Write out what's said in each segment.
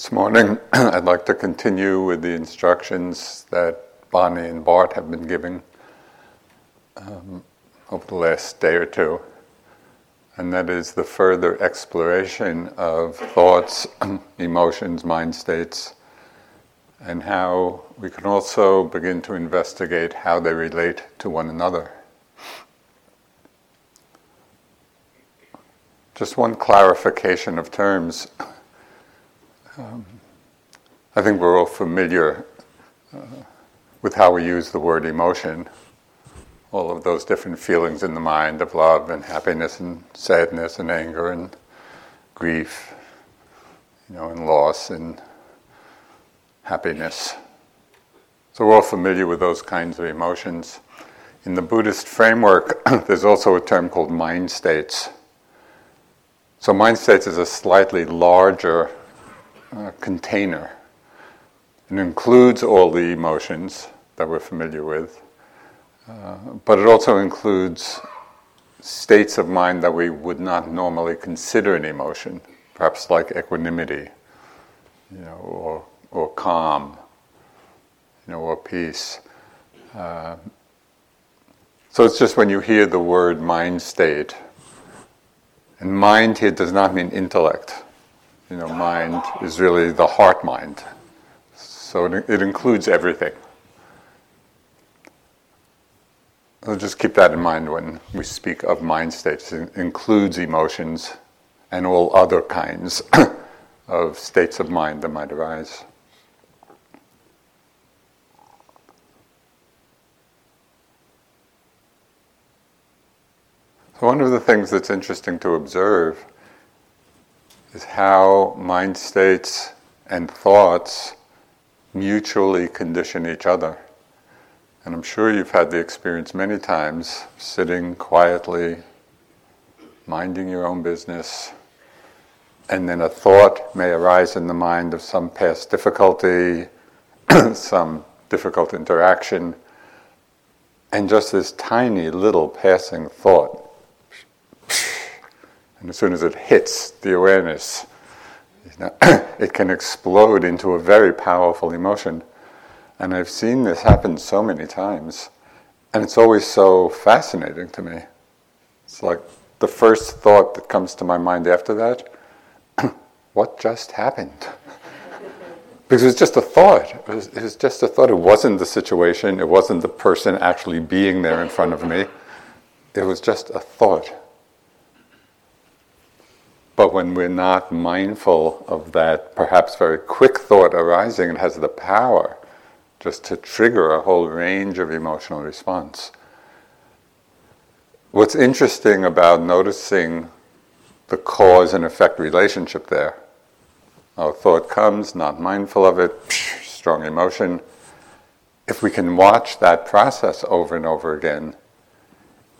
This morning, I'd like to continue with the instructions that Bonnie and Bart have been giving um, over the last day or two, and that is the further exploration of thoughts, emotions, mind states, and how we can also begin to investigate how they relate to one another. Just one clarification of terms. Um, I think we're all familiar uh, with how we use the word emotion. All of those different feelings in the mind of love and happiness and sadness and anger and grief, you know, and loss and happiness. So we're all familiar with those kinds of emotions. In the Buddhist framework, there's also a term called mind states. So mind states is a slightly larger uh, container. It includes all the emotions that we're familiar with, uh, but it also includes states of mind that we would not normally consider an emotion, perhaps like equanimity, you know, or, or calm, you know, or peace. Uh, so it's just when you hear the word mind state, and mind here does not mean intellect you know, mind is really the heart mind. So it, it includes everything. So just keep that in mind when we speak of mind states. It includes emotions and all other kinds of states of mind that might arise. So one of the things that's interesting to observe is how mind states and thoughts mutually condition each other. And I'm sure you've had the experience many times sitting quietly, minding your own business, and then a thought may arise in the mind of some past difficulty, some difficult interaction, and just this tiny little passing thought and as soon as it hits the awareness, you know, it can explode into a very powerful emotion. And I've seen this happen so many times. And it's always so fascinating to me. It's like the first thought that comes to my mind after that what just happened? because it was just a thought. It was, it was just a thought. It wasn't the situation, it wasn't the person actually being there in front of me. It was just a thought. But when we're not mindful of that perhaps very quick thought arising, it has the power just to trigger a whole range of emotional response. What's interesting about noticing the cause and effect relationship there, a thought comes, not mindful of it, strong emotion. If we can watch that process over and over again,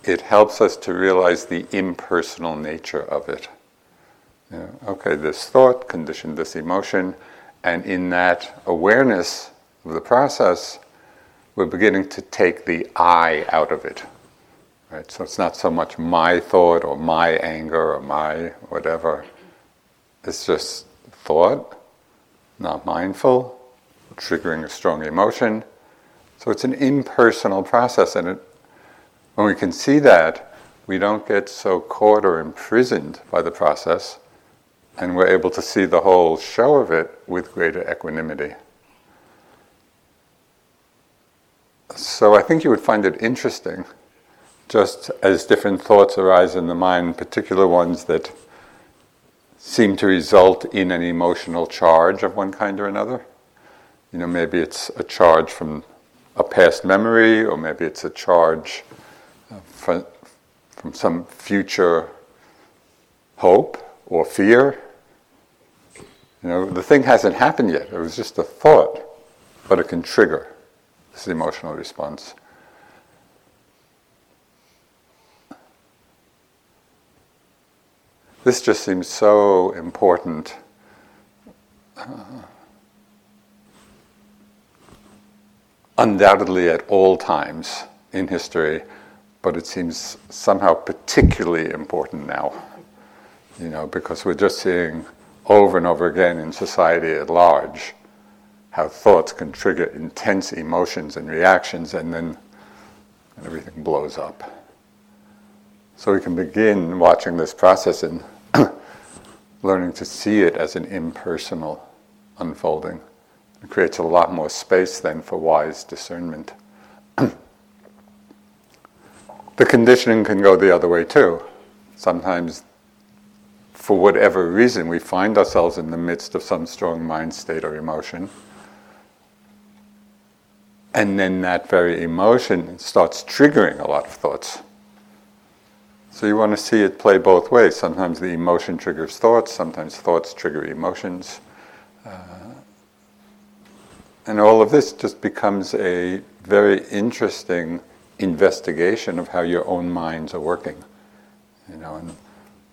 it helps us to realize the impersonal nature of it. Yeah, okay, this thought conditioned this emotion, and in that awareness of the process, we're beginning to take the I out of it. Right? So it's not so much my thought or my anger or my whatever. It's just thought, not mindful, triggering a strong emotion. So it's an impersonal process, and it, when we can see that, we don't get so caught or imprisoned by the process and we're able to see the whole show of it with greater equanimity. So I think you would find it interesting, just as different thoughts arise in the mind, particular ones that seem to result in an emotional charge of one kind or another. You know, maybe it's a charge from a past memory, or maybe it's a charge uh, from, from some future hope or fear you know, the thing hasn't happened yet. It was just a thought, but it can trigger this emotional response. This just seems so important. Uh, undoubtedly, at all times in history, but it seems somehow particularly important now. You know, because we're just seeing over and over again in society at large how thoughts can trigger intense emotions and reactions and then everything blows up. So we can begin watching this process and learning to see it as an impersonal unfolding. It creates a lot more space then for wise discernment. the conditioning can go the other way too. Sometimes, for whatever reason, we find ourselves in the midst of some strong mind state or emotion. And then that very emotion starts triggering a lot of thoughts. So you want to see it play both ways. Sometimes the emotion triggers thoughts, sometimes thoughts trigger emotions. Uh, and all of this just becomes a very interesting investigation of how your own minds are working. You know, and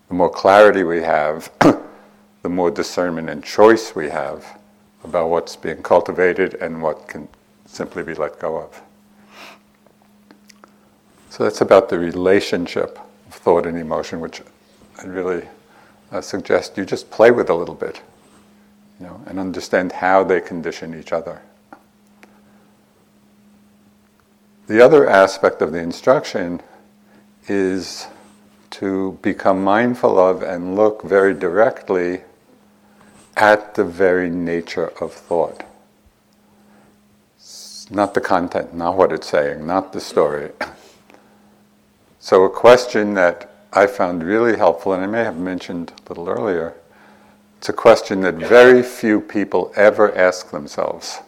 the more clarity we have, the more discernment and choice we have about what's being cultivated and what can simply be let go of. So that's about the relationship of thought and emotion, which I really uh, suggest you just play with a little bit, you know, and understand how they condition each other. The other aspect of the instruction is to become mindful of and look very directly at the very nature of thought. Not the content, not what it's saying, not the story. So, a question that I found really helpful, and I may have mentioned a little earlier, it's a question that very few people ever ask themselves.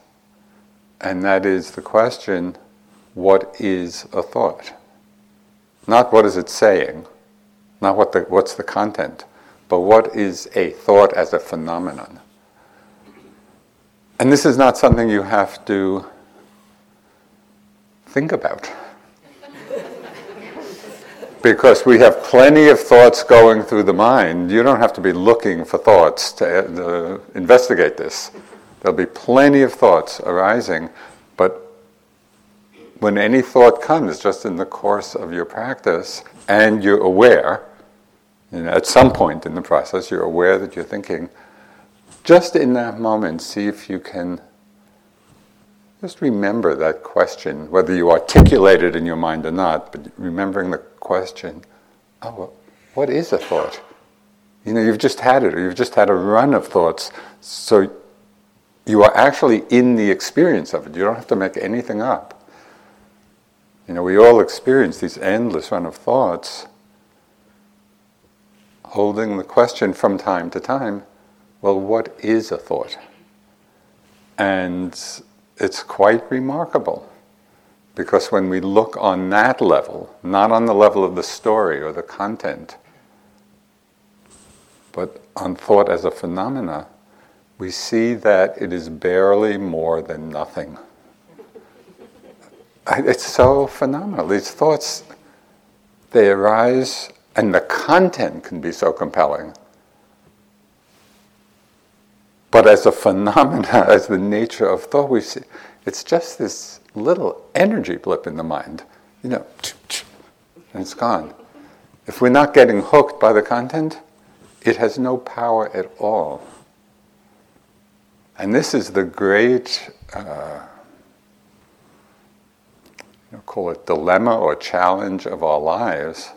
And that is the question what is a thought? Not what is it saying, not what the, what's the content, but what is a thought as a phenomenon? And this is not something you have to think about. because we have plenty of thoughts going through the mind. You don't have to be looking for thoughts to uh, investigate this. There'll be plenty of thoughts arising, but when any thought comes just in the course of your practice and you're aware, you know, at some point in the process, you're aware that you're thinking, just in that moment, see if you can just remember that question, whether you articulate it in your mind or not, but remembering the question, oh, well, what is a thought? You know, you've just had it, or you've just had a run of thoughts, so you are actually in the experience of it. You don't have to make anything up. You know, we all experience these endless run of thoughts, holding the question from time to time, well, what is a thought? And it's quite remarkable. Because when we look on that level, not on the level of the story or the content, but on thought as a phenomena, we see that it is barely more than nothing. It's so phenomenal. These thoughts, they arise, and the content can be so compelling. But as a phenomena, as the nature of thought, we see it's just this little energy blip in the mind, you know, and it's gone. If we're not getting hooked by the content, it has no power at all. And this is the great, uh, you know, call it dilemma or challenge of our lives.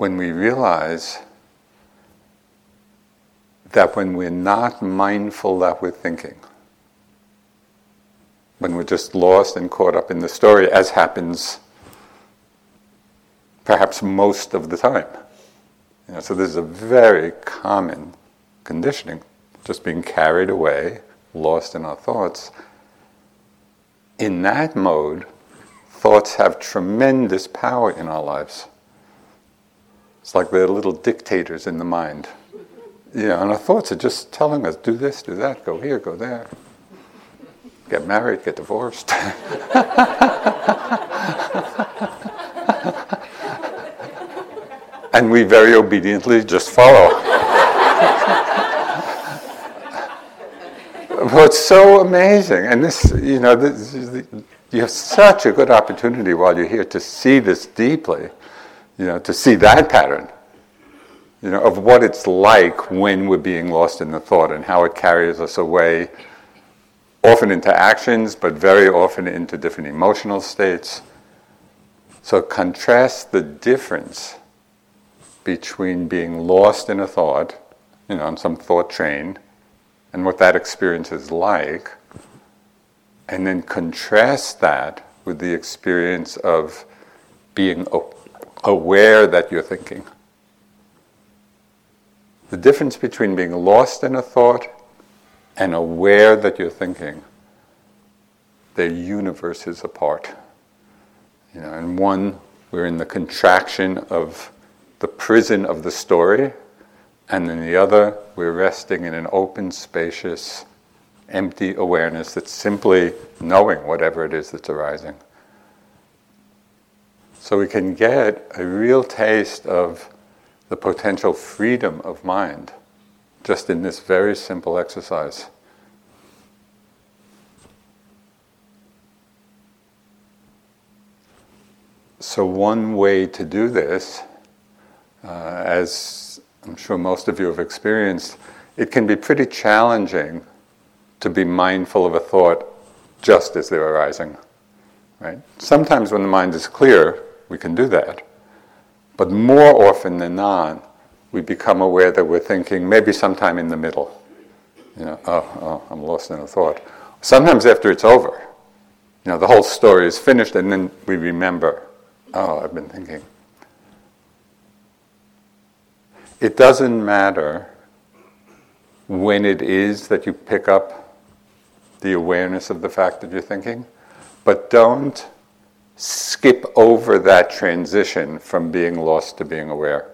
When we realize that when we're not mindful that we're thinking, when we're just lost and caught up in the story, as happens perhaps most of the time. You know, so this is a very common conditioning, just being carried away, lost in our thoughts. In that mode, thoughts have tremendous power in our lives. It's like they're little dictators in the mind. Yeah, and our thoughts are just telling us do this, do that, go here, go there. Get married, get divorced. and we very obediently just follow. What's so amazing, and this, you know, this, you have such a good opportunity while you're here to see this deeply, you know, to see that pattern you know, of what it's like when we're being lost in the thought and how it carries us away, often into actions, but very often into different emotional states. So contrast the difference between being lost in a thought, you know, on some thought train, and what that experience is like, and then contrast that with the experience of being aware that you're thinking. The difference between being lost in a thought and aware that you're thinking, they're universes apart. You know, in one, we're in the contraction of the prison of the story, and in the other, we're resting in an open, spacious, empty awareness that's simply knowing whatever it is that's arising. So we can get a real taste of the potential freedom of mind just in this very simple exercise. So, one way to do this, uh, as I'm sure most of you have experienced, it can be pretty challenging to be mindful of a thought just as they're arising. Right? Sometimes when the mind is clear, we can do that. But more often than not, we become aware that we're thinking maybe sometime in the middle. You know, oh, oh, I'm lost in a thought. Sometimes after it's over, you know, the whole story is finished, and then we remember, oh, I've been thinking. It doesn't matter when it is that you pick up the awareness of the fact that you're thinking, but don't skip over that transition from being lost to being aware.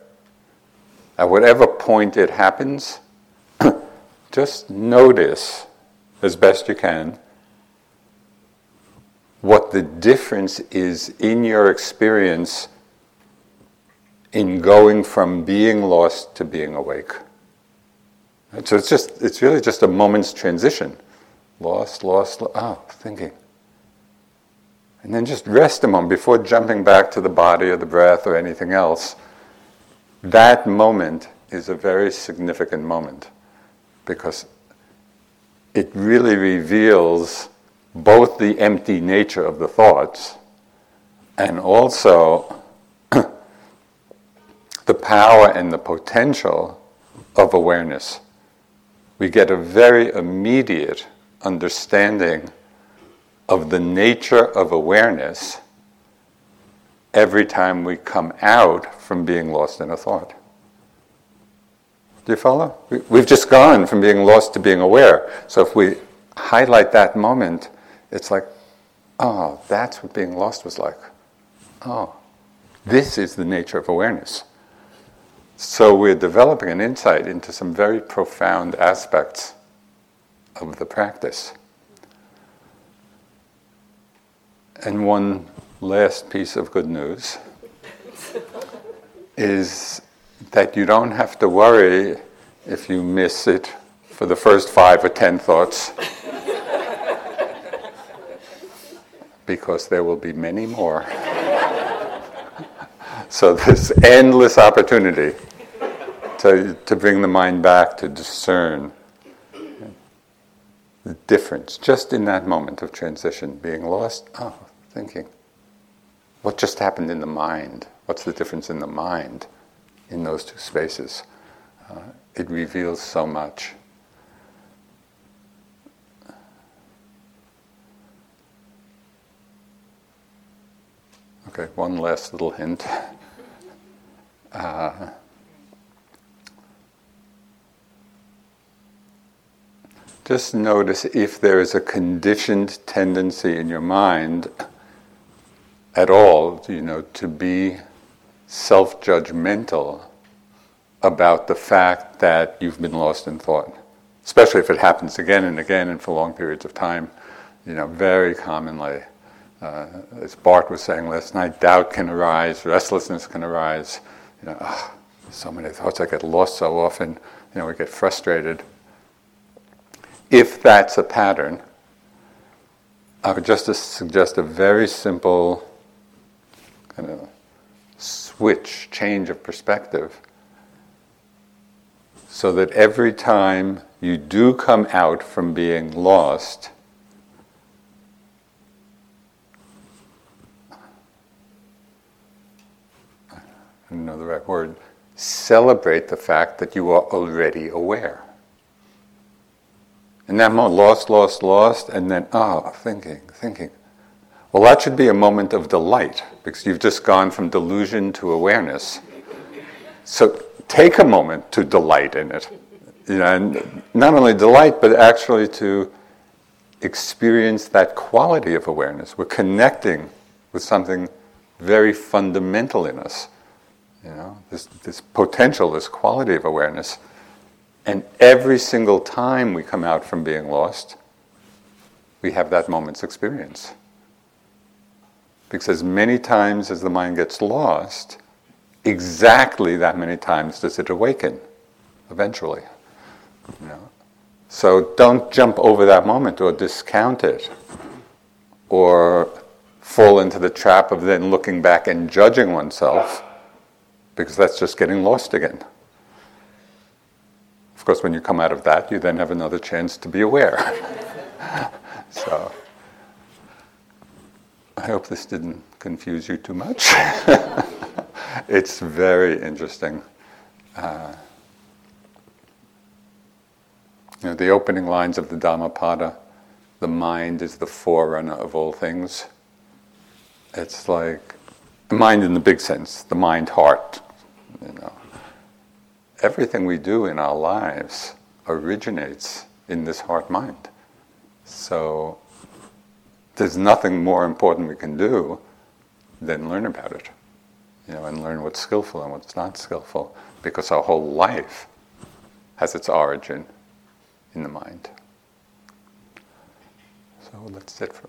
At whatever point it happens, just notice as best you can what the difference is in your experience in going from being lost to being awake. So it's just it's really just a moment's transition. Lost, lost, lost oh, ah, thinking. And then just rest a moment before jumping back to the body or the breath or anything else. That moment is a very significant moment because it really reveals both the empty nature of the thoughts and also the power and the potential of awareness. We get a very immediate understanding of the nature of awareness every time we come out from being lost in a thought. Do you follow? We've just gone from being lost to being aware. So if we highlight that moment, it's like, oh, that's what being lost was like. Oh, this is the nature of awareness. So we're developing an insight into some very profound aspects of the practice. And one last piece of good news is that you don't have to worry if you miss it for the first five or ten thoughts, because there will be many more. so there's endless opportunity to, to bring the mind back to discern the difference just in that moment of transition, being lost. Oh, thinking. What just happened in the mind? What's the difference in the mind in those two spaces? Uh, it reveals so much. Okay, one last little hint. Uh, just notice if there is a conditioned tendency in your mind at all, you know, to be self judgmental about the fact that you've been lost in thought, especially if it happens again and again and for long periods of time. You know, very commonly, uh, as Bart was saying last night, doubt can arise, restlessness can arise. You know, oh, so many thoughts, I get lost so often. You know, we get frustrated. If that's a pattern, I would just suggest a very simple kind of switch, change of perspective. So that every time you do come out from being lost, I don't know the right word, celebrate the fact that you are already aware. And that moment, lost, lost, lost, and then, ah, oh, thinking, thinking. Well, that should be a moment of delight because you've just gone from delusion to awareness. So take a moment to delight in it. You know, and not only delight, but actually to experience that quality of awareness. We're connecting with something very fundamental in us. You know, this, this potential, this quality of awareness. And every single time we come out from being lost, we have that moment's experience. Because as many times as the mind gets lost, exactly that many times does it awaken eventually. You know? So don't jump over that moment or discount it or fall into the trap of then looking back and judging oneself because that's just getting lost again course, when you come out of that, you then have another chance to be aware. so, I hope this didn't confuse you too much. it's very interesting. Uh, you know, the opening lines of the Dhammapada, the mind is the forerunner of all things. It's like the mind in the big sense, the mind heart, you know everything we do in our lives originates in this heart mind. So there's nothing more important we can do than learn about it, you know, and learn what's skillful and what's not skillful, because our whole life has its origin in the mind. So let's sit for.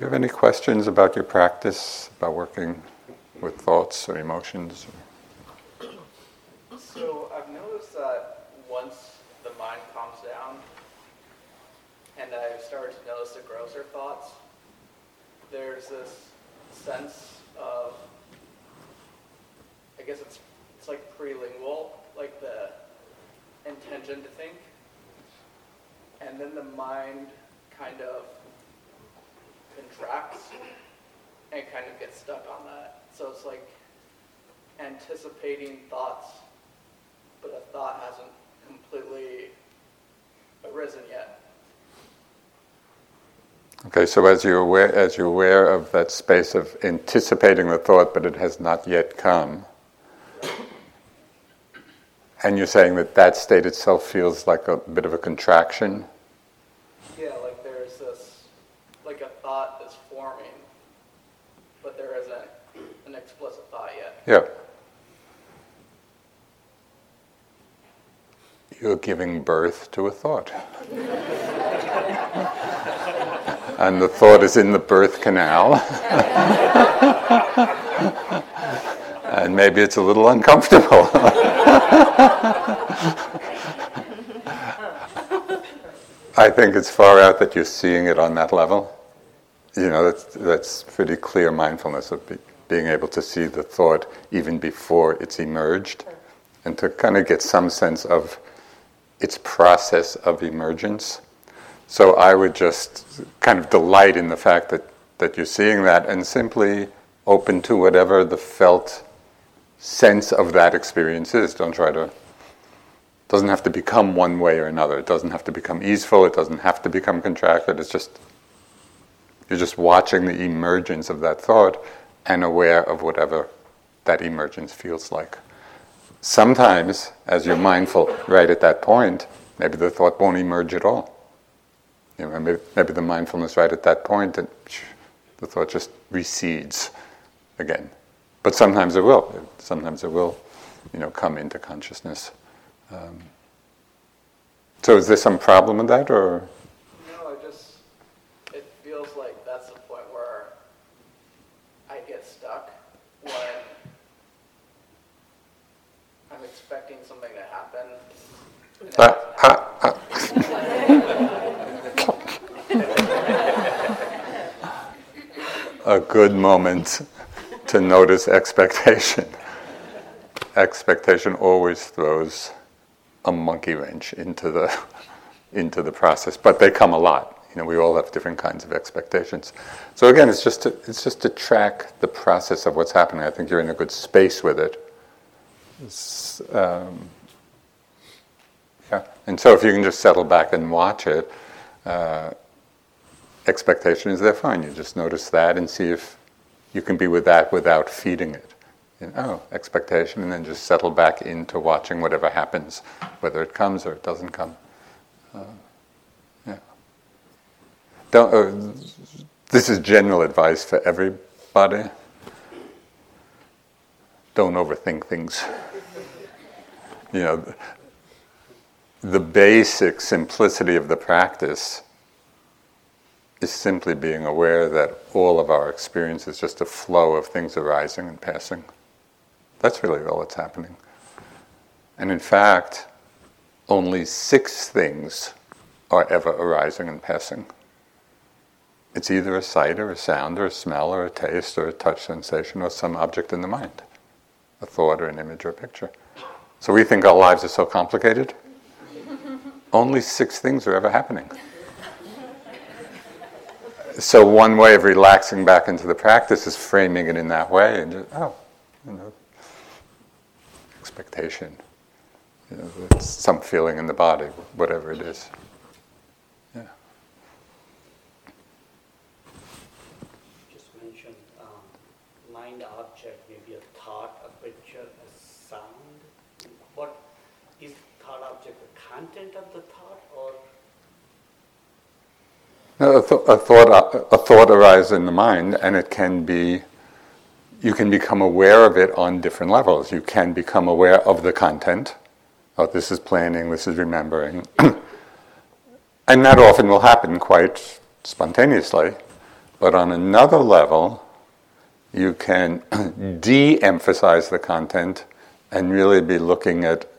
You have any questions about your practice, about working with thoughts or emotions? So I've noticed that once the mind calms down and I've started to notice the grosser thoughts, there's this sense of, I guess it's, it's like prelingual, like the intention to think. And then the mind kind of contracts and kind of gets stuck on that. So it's like anticipating thoughts, but a thought hasn't completely arisen yet. Okay, so as you're aware, as you're aware of that space of anticipating the thought, but it has not yet come, and you're saying that that state itself feels like a bit of a contraction. Yeah, like there's this, like a thought is forming, but there isn't an explicit thought yet. Yeah. You're giving birth to a thought. and the thought is in the birth canal. and maybe it's a little uncomfortable. I think it's far out that you're seeing it on that level. You know, that's, that's pretty clear mindfulness of be, being able to see the thought even before it's emerged and to kind of get some sense of its process of emergence. So I would just kind of delight in the fact that, that you're seeing that and simply open to whatever the felt sense of that experience is. Don't try to doesn't have to become one way or another. It doesn't have to become easeful. It doesn't have to become contracted. It's just you're just watching the emergence of that thought and aware of whatever that emergence feels like. Sometimes, as you're mindful right at that point, maybe the thought won't emerge at all. You know, maybe, maybe the mindfulness right at that point, and the thought just recedes again. But sometimes it will. Sometimes it will, you know, come into consciousness. Um, so, is there some problem with that, or? No, I just it feels like that's the point where I get stuck when I'm expecting something to happen. and it Uh, hasn't uh, uh. A good moment to notice expectation. Expectation always throws a monkey wrench into the into the process, but they come a lot. You know, we all have different kinds of expectations. So again, it's just to, it's just to track the process of what's happening. I think you're in a good space with it. Um, yeah, and so if you can just settle back and watch it, uh, expectation is there. Fine, you just notice that and see if you can be with that without feeding it. Know, oh, expectation, and then just settle back into watching whatever happens, whether it comes or it doesn't come. Uh, yeah. Don't, uh, this is general advice for everybody. Don't overthink things. You know, the basic simplicity of the practice is simply being aware that all of our experience is just a flow of things arising and passing. That's really all that's happening. And in fact, only six things are ever arising and passing. It's either a sight or a sound or a smell or a taste or a touch sensation or some object in the mind, a thought or an image or a picture. So we think our lives are so complicated. only six things are ever happening. So one way of relaxing back into the practice is framing it in that way and just, oh, you know, expectation. You know, some feeling in the body, whatever it is. Yeah. Just mentioned um, mind object, maybe a thought, a picture, a sound. What is thought object? The content of the thought, or Now, a, th- a thought, a thought arises in the mind, and it can be. You can become aware of it on different levels. You can become aware of the content. Oh, this is planning. This is remembering, and that often will happen quite spontaneously. But on another level, you can de emphasize the content and really be looking at,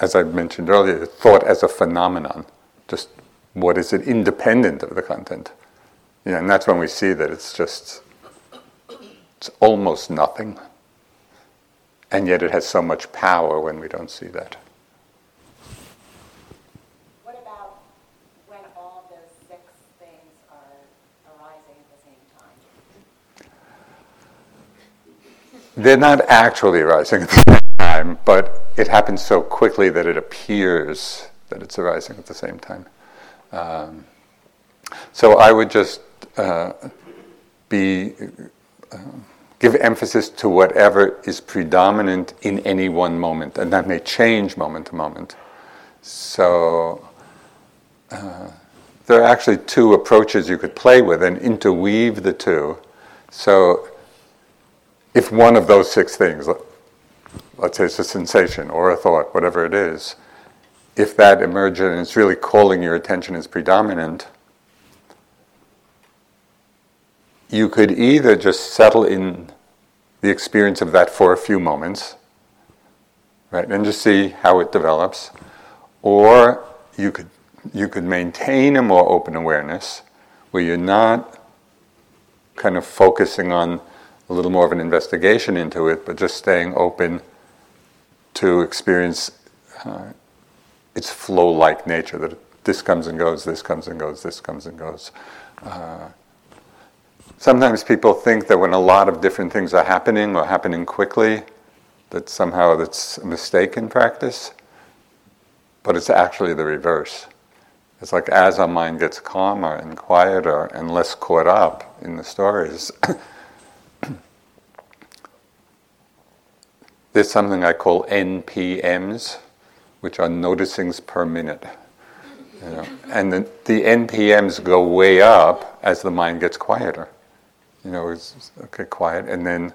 as I mentioned earlier, thought as a phenomenon. Just what is it independent of the content? You know, and that's when we see that it's just, it's almost nothing. And yet it has so much power when we don't see that. What about when all those six things are arising at the same time? They're not actually arising at the same time, but it happens so quickly that it appears that it's arising at the same time. Um, so I would just uh, be uh, give emphasis to whatever is predominant in any one moment, and that may change moment to moment. So uh, there are actually two approaches you could play with and interweave the two. So if one of those six things, let's say it's a sensation or a thought, whatever it is, if that emerges and it's really calling your attention is predominant, you could either just settle in the experience of that for a few moments, right, and just see how it develops, or you could you could maintain a more open awareness where you're not kind of focusing on a little more of an investigation into it, but just staying open to experience uh, its flow-like nature. That this comes and goes, this comes and goes, this comes and goes. Uh, Sometimes people think that when a lot of different things are happening or happening quickly, that somehow that's a mistake in practice. But it's actually the reverse. It's like as our mind gets calmer and quieter and less caught up in the stories, there's something I call NPMs, which are noticings per minute. You know? And the, the NPMs go way up as the mind gets quieter you know, it's okay, quiet, and then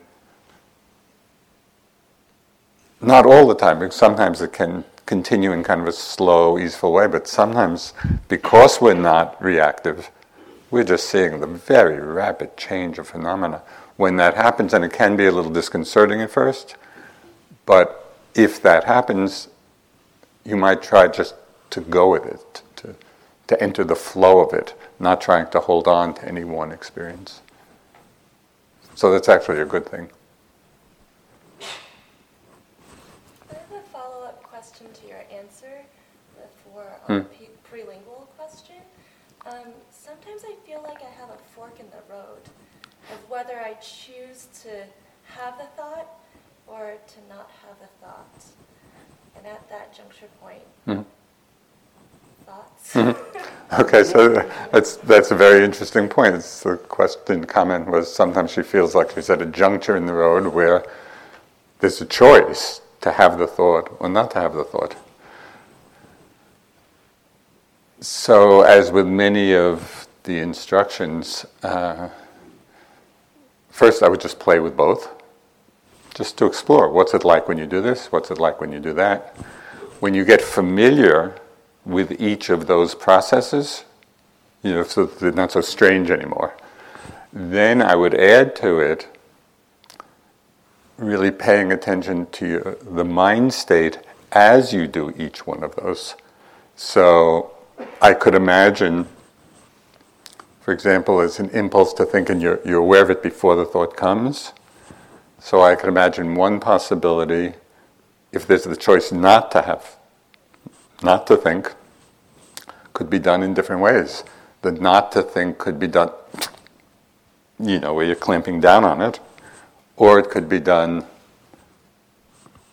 not all the time, because sometimes it can continue in kind of a slow, easeful way, but sometimes because we're not reactive, we're just seeing the very rapid change of phenomena. When that happens, and it can be a little disconcerting at first, but if that happens, you might try just to go with it, to, to enter the flow of it, not trying to hold on to any one experience. So that's actually a good thing. I have a follow-up question to your answer for um, Hmm. prelingual question. Um, sometimes I feel like I have a fork in the road of whether I choose to have the thought or to not have the thought. And at that juncture point, Mhm. thoughts? Okay, so that's that's a very interesting point. It's the question comment was sometimes she feels like she's at a juncture in the road where there's a choice to have the thought or not to have the thought. So, as with many of the instructions, uh, first I would just play with both, just to explore what's it like when you do this, what's it like when you do that. When you get familiar with each of those processes, you know, so they're not so strange anymore. Then I would add to it really paying attention to your, the mind state as you do each one of those. So I could imagine, for example, as an impulse to think, and you're, you're aware of it before the thought comes. So I could imagine one possibility if there's the choice not to have not to think could be done in different ways. The not to think could be done, you know, where you're clamping down on it, or it could be done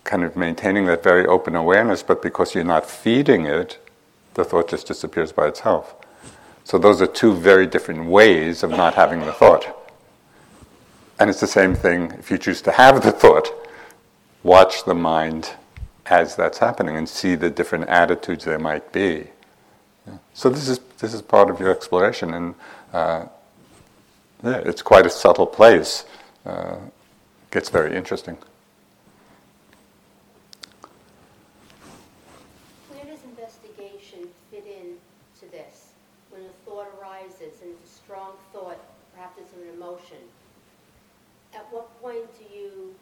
kind of maintaining that very open awareness, but because you're not feeding it, the thought just disappears by itself. So those are two very different ways of not having the thought. And it's the same thing if you choose to have the thought, watch the mind as that's happening and see the different attitudes there might be. So this is this is part of your exploration, and uh, yeah, it's quite a subtle place. Uh, gets very interesting. Where does investigation fit in to this? When a thought arises and it's a strong thought, perhaps it's an emotion. At what point do you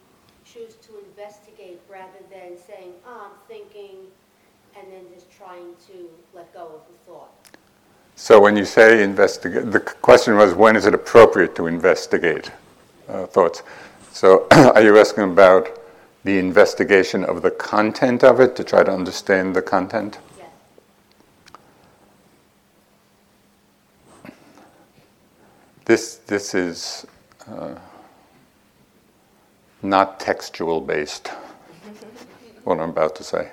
choose to investigate rather than saying, oh, I'm thinking, and then just trying to let go of the thought? So when you say investigate, the question was when is it appropriate to investigate uh, thoughts? So are you asking about the investigation of the content of it to try to understand the content? Yes. This, this is uh, not textual based, what I'm about to say.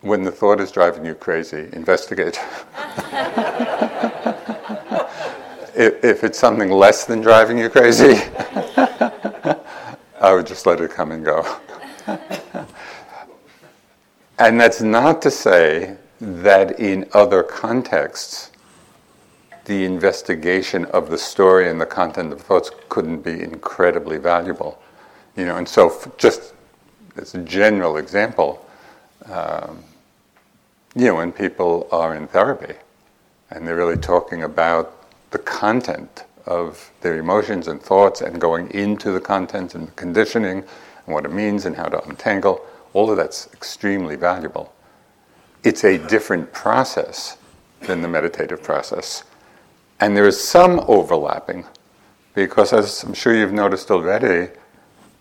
When the thought is driving you crazy, investigate. if, if it's something less than driving you crazy, I would just let it come and go. and that's not to say that in other contexts, the investigation of the story and the content of thoughts couldn't be incredibly valuable. You know, and so just as a general example, um, you know, when people are in therapy and they're really talking about the content of their emotions and thoughts and going into the content and the conditioning and what it means and how to untangle, all of that's extremely valuable. It's a different process than the meditative process. And there is some overlapping because, as I'm sure you've noticed already,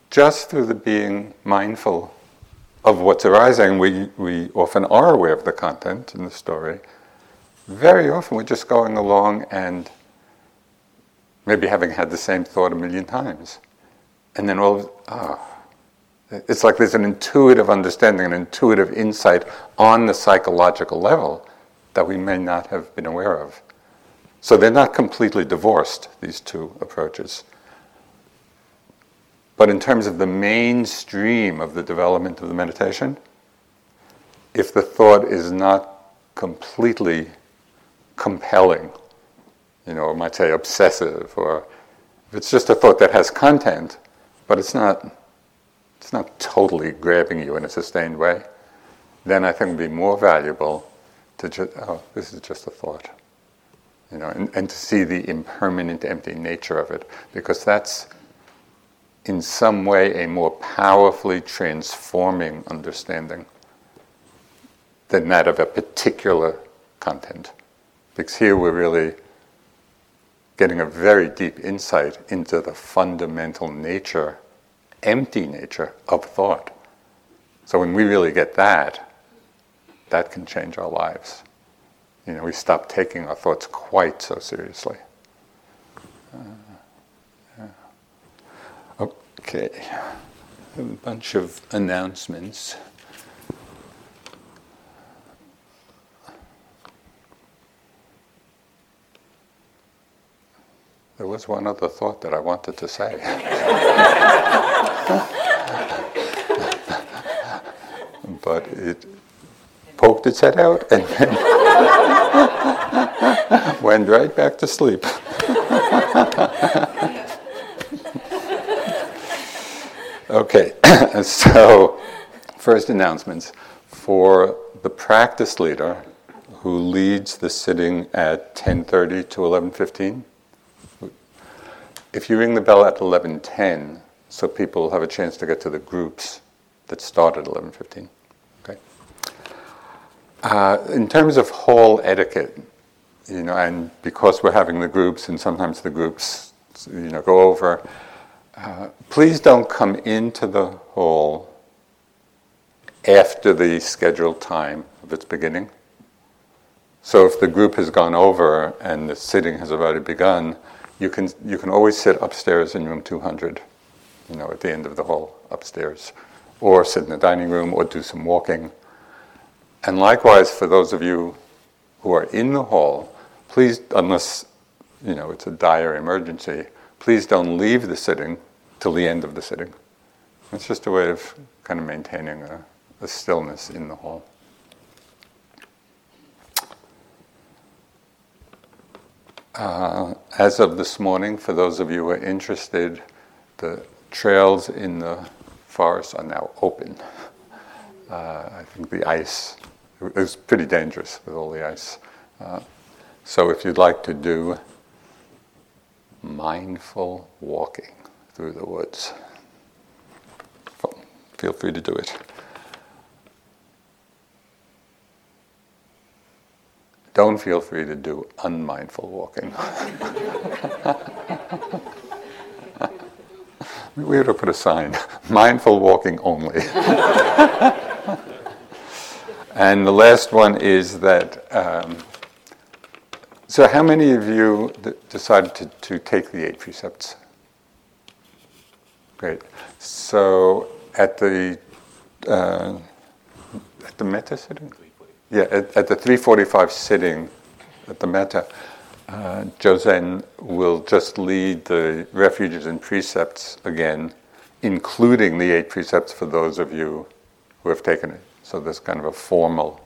just through the being mindful of what's arising, we, we often are aware of the content in the story. Very often we're just going along and maybe having had the same thought a million times. And then all of, ah, oh, it's like there's an intuitive understanding, an intuitive insight on the psychological level that we may not have been aware of. So they're not completely divorced, these two approaches. But in terms of the mainstream of the development of the meditation, if the thought is not completely compelling, you know, I might say obsessive, or if it's just a thought that has content, but it's not, it's not totally grabbing you in a sustained way, then I think it would be more valuable to just, oh, this is just a thought you know, and, and to see the impermanent, empty nature of it, because that's in some way a more powerfully transforming understanding than that of a particular content. Because here we're really getting a very deep insight into the fundamental nature, empty nature of thought. So when we really get that, that can change our lives. You know, we stop taking our thoughts quite so seriously. Uh. Okay, a bunch of announcements. There was one other thought that I wanted to say. but it poked its head out and then went right back to sleep. okay, so first announcements for the practice leader who leads the sitting at 10:30 to 11:15. If you ring the bell at 11:10, so people have a chance to get to the groups that start at 11:15. Uh, in terms of hall etiquette, you know, and because we're having the groups, and sometimes the groups, you know, go over, uh, please don't come into the hall after the scheduled time of its beginning. So if the group has gone over and the sitting has already begun, you can you can always sit upstairs in room 200, you know, at the end of the hall upstairs, or sit in the dining room, or do some walking. And likewise, for those of you who are in the hall, please, unless you know it's a dire emergency, please don't leave the sitting till the end of the sitting. It's just a way of kind of maintaining a, a stillness in the hall. Uh, as of this morning, for those of you who are interested, the trails in the forest are now open. Uh, I think the ice was pretty dangerous with all the ice. Uh, So if you'd like to do mindful walking through the woods, feel free to do it. Don't feel free to do unmindful walking. we ought to put a sign mindful walking only. and the last one is that. Um, so, how many of you decided to, to take the eight precepts? Great. So, at the uh, at the metta sitting, yeah, at, at the 3:45 sitting at the metta, uh, will just lead the refuges and precepts again, including the eight precepts for those of you who have taken it. So there's kind of a formal,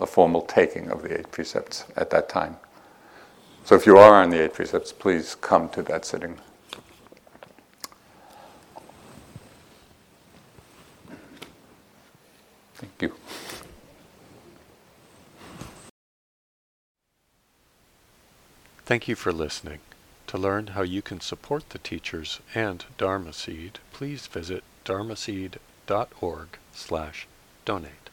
a formal taking of the eight precepts at that time. So if you are on the eight precepts, please come to that sitting. Thank you. Thank you for listening. To learn how you can support the teachers and Dharma Seed, please visit dharmaseed.org slash donate.